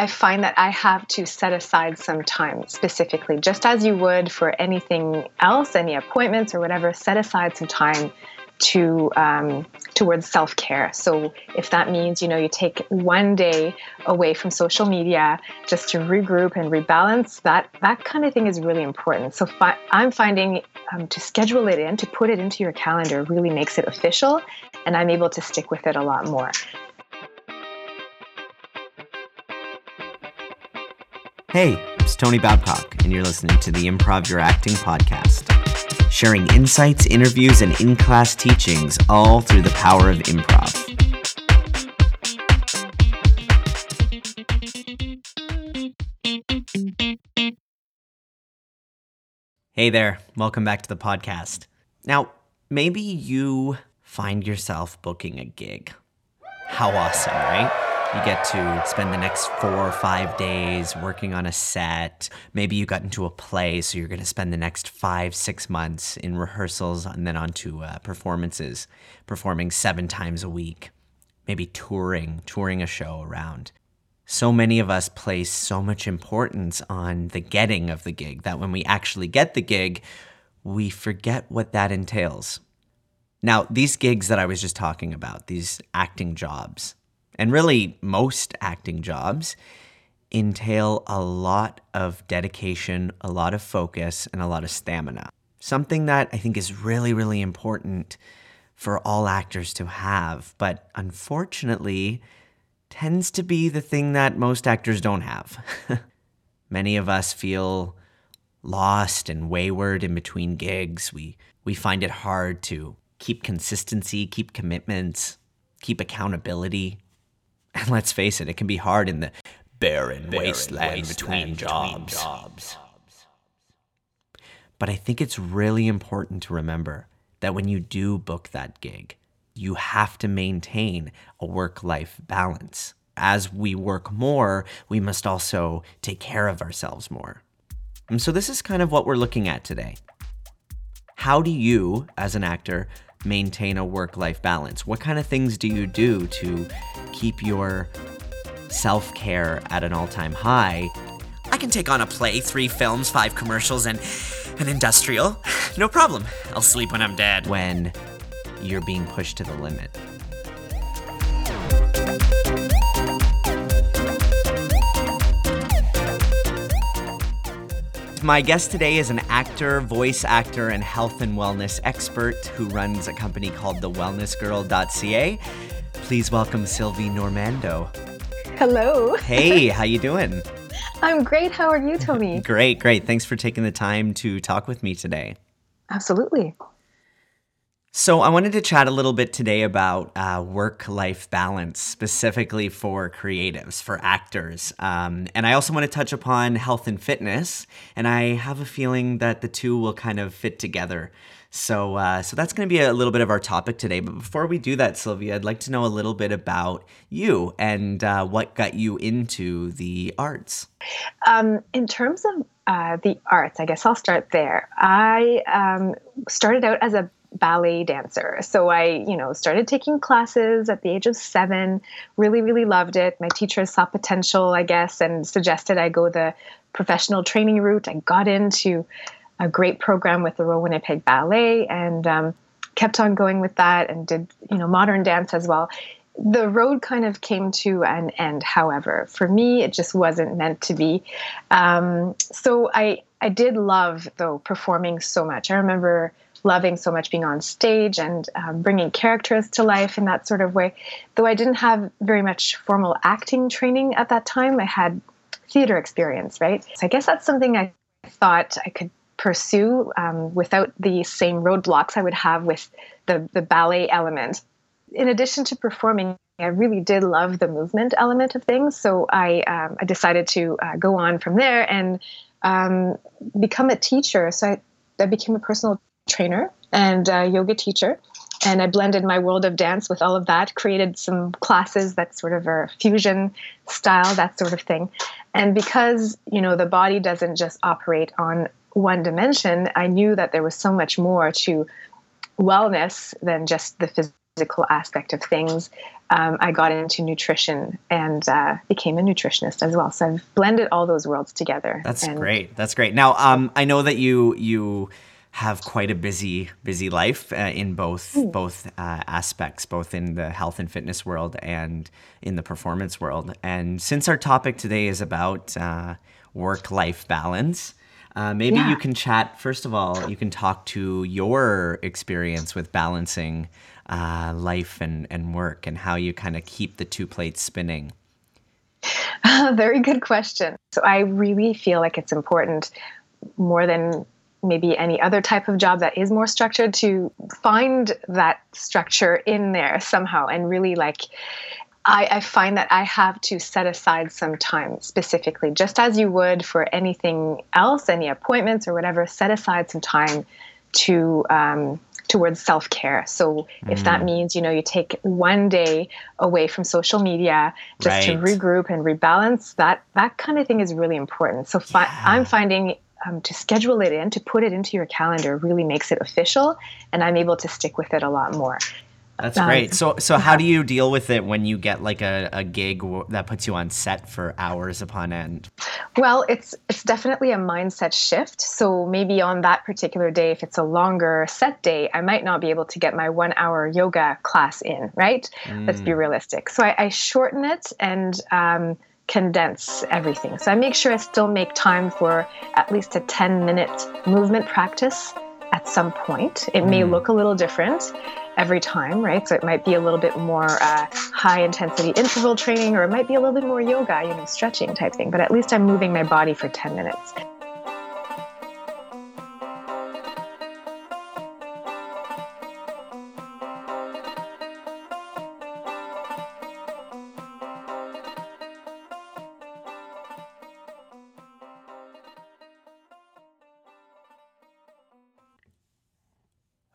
I find that I have to set aside some time specifically, just as you would for anything else, any appointments or whatever, set aside some time to um, towards self care. So if that means you know you take one day away from social media just to regroup and rebalance, that that kind of thing is really important. So fi- I'm finding um, to schedule it in, to put it into your calendar, really makes it official, and I'm able to stick with it a lot more. Hey, it's Tony Babcock, and you're listening to the Improv Your Acting podcast sharing insights, interviews, and in class teachings, all through the power of improv. Hey there, welcome back to the podcast. Now, maybe you find yourself booking a gig. How awesome, right? You get to spend the next four or five days working on a set. Maybe you got into a play, so you're going to spend the next five, six months in rehearsals and then onto uh, performances, performing seven times a week. Maybe touring, touring a show around. So many of us place so much importance on the getting of the gig that when we actually get the gig, we forget what that entails. Now, these gigs that I was just talking about, these acting jobs, and really most acting jobs entail a lot of dedication, a lot of focus, and a lot of stamina. Something that I think is really, really important for all actors to have, but unfortunately tends to be the thing that most actors don't have. Many of us feel lost and wayward in between gigs. We we find it hard to keep consistency, keep commitments, keep accountability. And let's face it, it can be hard in the barren, barren wasteland, wasteland between, between jobs. jobs. But I think it's really important to remember that when you do book that gig, you have to maintain a work life balance. As we work more, we must also take care of ourselves more. And so, this is kind of what we're looking at today. How do you, as an actor, maintain a work life balance? What kind of things do you do to keep your self care at an all time high? I can take on a play, three films, five commercials, and an industrial. No problem. I'll sleep when I'm dead. When you're being pushed to the limit. My guest today is an actor, voice actor, and health and wellness expert who runs a company called thewellnessgirl.ca. Please welcome Sylvie Normandeau. Hello. Hey, how you doing? I'm great. How are you, Tony? great, great. Thanks for taking the time to talk with me today. Absolutely. So, I wanted to chat a little bit today about uh, work life balance, specifically for creatives, for actors. Um, and I also want to touch upon health and fitness. And I have a feeling that the two will kind of fit together. So, uh, so that's going to be a little bit of our topic today. But before we do that, Sylvia, I'd like to know a little bit about you and uh, what got you into the arts. Um, in terms of uh, the arts, I guess I'll start there. I um, started out as a ballet dancer. So I, you know, started taking classes at the age of seven, really, really loved it. My teachers saw potential, I guess, and suggested I go the professional training route. I got into a great program with the Royal Winnipeg Ballet and um, kept on going with that and did, you know, modern dance as well. The road kind of came to an end, however. For me, it just wasn't meant to be. Um, so I, I did love, though, performing so much. I remember loving so much being on stage and um, bringing characters to life in that sort of way. Though I didn't have very much formal acting training at that time, I had theater experience, right? So I guess that's something I thought I could pursue um, without the same roadblocks I would have with the, the ballet element. In addition to performing, I really did love the movement element of things. So I, um, I decided to uh, go on from there and um, become a teacher. So I, I became a personal trainer and a yoga teacher. And I blended my world of dance with all of that, created some classes that sort of are fusion style, that sort of thing. And because, you know, the body doesn't just operate on one dimension, I knew that there was so much more to wellness than just the physical aspect of things, um, I got into nutrition and uh, became a nutritionist as well. So I've blended all those worlds together. That's and great. That's great. Now, um, I know that you you have quite a busy busy life uh, in both Hmm. both uh, aspects, both in the health and fitness world and in the performance world. And since our topic today is about uh, work life balance. Uh, maybe Yeah. you can chat. First of all, you can talk to your experience with balancing uh, life and, and work and how you kind of keep the two plates spinning. Very good question. So I really feel like it's important more than maybe any other type of job that is more structured to find that structure in there somehow and really like I, I find that I have to set aside some time specifically, just as you would for anything else, any appointments or whatever, set aside some time to um, towards self care. So if that means you know you take one day away from social media just to regroup and rebalance, that that kind of thing is really important. So fi- I'm finding. Um, to schedule it in, to put it into your calendar, really makes it official, and I'm able to stick with it a lot more. That's Um, great. So, so how do you deal with it when you get like a, a gig w- that puts you on set for hours upon end? Well, it's it's definitely a mindset shift. So maybe on that particular day, if it's a longer set day, I might not be able to get my one hour yoga class in. Right? Let's be realistic. So I, I shorten it and um, condense everything. So I make sure I still make time for at least a ten minute movement practice at some point. It may look a little different every time, right? So it might be a little bit more uh, high intensity interval training, or it might be a little bit more yoga, you know, stretching type thing. But at least I'm moving my body for 10 minutes.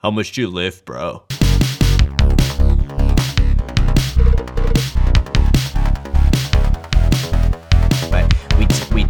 How much do you lift, bro?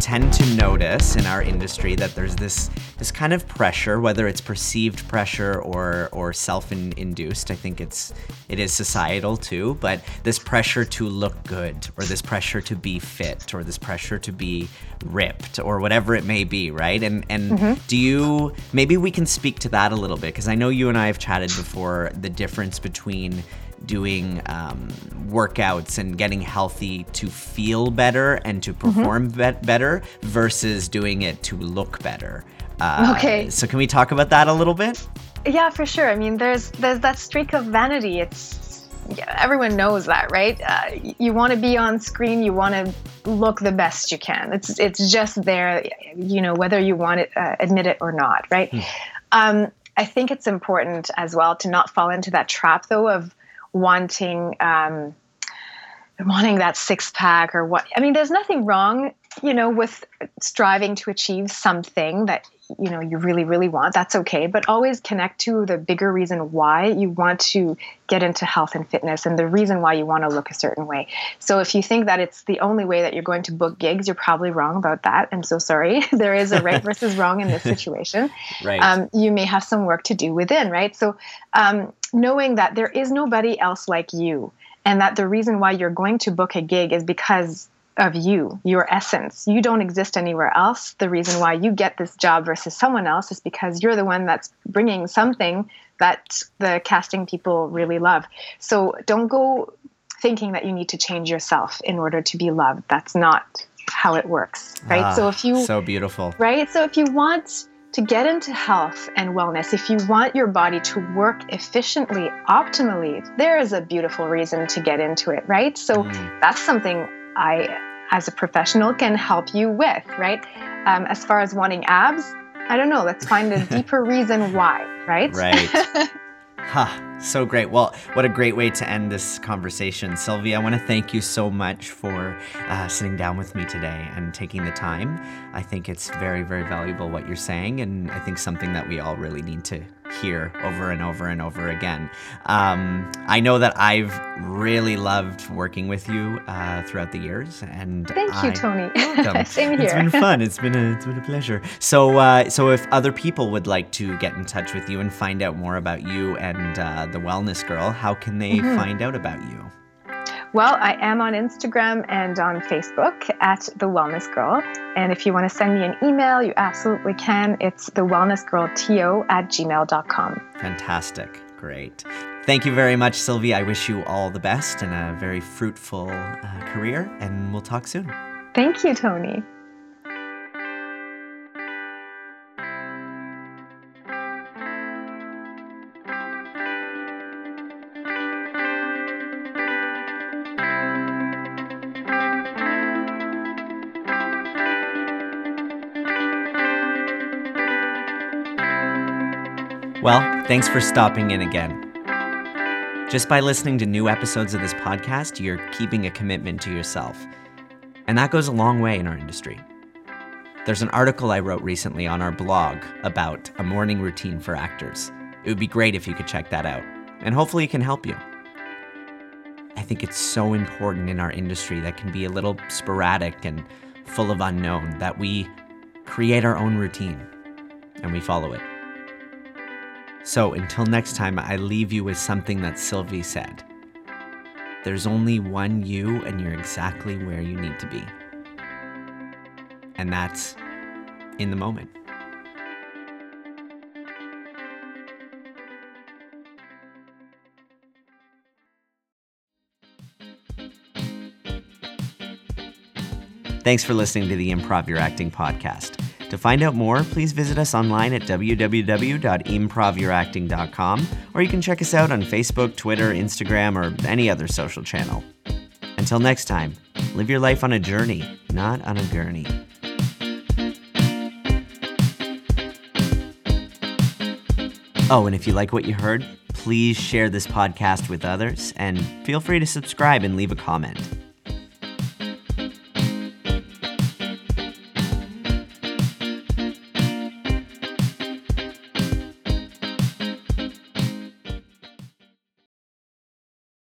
Tend to notice in our industry that there's this this kind of pressure, whether it's perceived pressure or or self-induced. I think it's it is societal too, but this pressure to look good, or this pressure to be fit, or this pressure to be ripped, or whatever it may be, right? And and mm-hmm. do you maybe we can speak to that a little bit because I know you and I have chatted before the difference between doing um, workouts and getting healthy to feel better and to perform bet better versus doing it to look better. Uh, Okay. So can we talk about that a little bit? Yeah, for sure. I mean, there's there's that streak of vanity. It's yeah, everyone knows that, right? Uh, you want to be on screen. You want to look the best you can. It's it's just there, you know, whether you want to uh, admit it or not, right? Um, I think it's important as well to not fall into that trap, though, of wanting um, wanting that six pack or what. I mean, there's nothing wrong, you know, with striving to achieve something that you know you really really want that's okay. But always connect to the bigger reason why you want to get into health and fitness and the reason why you want to look a certain way. So if you think that it's the only way that you're going to book gigs you're probably wrong about that. I'm so sorry. There is a right versus wrong in this situation. Right. um, you may have some work to do within, right? So, um, knowing that there is nobody else like you, and that the reason why you're going to book a gig is because of you, your essence. You don't exist anywhere else. The reason why you get this job versus someone else is because you're the one that's bringing something that the casting people really love. So, don't go thinking that you need to change yourself in order to be loved. That's not how it works, right? Ah, so, if you so beautiful. right? So if you want to get into health and wellness, if you want your body to work efficiently, optimally, there is a beautiful reason to get into it, right? So Mm. that's something I, as a professional, can help you with, right? Um, as far as wanting abs, I don't know. Let's find a deeper reason why, right? Right. Ha, so great. Well, what a great way to end this conversation. Sylvia, I want to thank you so much for uh, sitting down with me today and taking the time. I think it's very, very valuable what you're saying, and I think something that we all really need to hear over and over and over again. Um, I know that I've really loved working with you uh, throughout the years, and Thank you, I- Tony. welcome. Same It's here. been fun. It's been a it's been a pleasure. So uh, so if other people would like to get in touch with you and find out more about you and uh, The Wellness Girl, how can they mm-hmm. find out about you? Well, I am on Instagram and on Facebook at The Wellness Girl. And if you want to send me an email, you absolutely can. It's the Wellness Girl thewellnessgirlto at gmail.com. Fantastic. Great. Thank you very much, Sylvie. I wish you all the best and a very fruitful uh, career, and we'll talk soon. Thank you, Tony. Well, thanks for stopping in again. Just by listening to new episodes of this podcast, you're keeping a commitment to yourself. And that goes a long way in our industry. There's an article I wrote recently on our blog about a morning routine for actors. It would be great if you could check that out, and hopefully it can help you. I think it's so important in our industry that can be a little sporadic and full of unknown that we create our own routine and we follow it. So until next time, I leave you with something that Sylvie said. There's only one you, and you're exactly where you need to be. And that's in the moment. Thanks for listening to the Improv Your Acting podcast. To find out more, please visit us online at www.improvyouracting.com, or you can check us out on Facebook, Twitter, Instagram, or any other social channel. Until next time, live your life on a journey, not on a gurney. Oh, and if you like what you heard, please share this podcast with others and feel free to subscribe and leave a comment.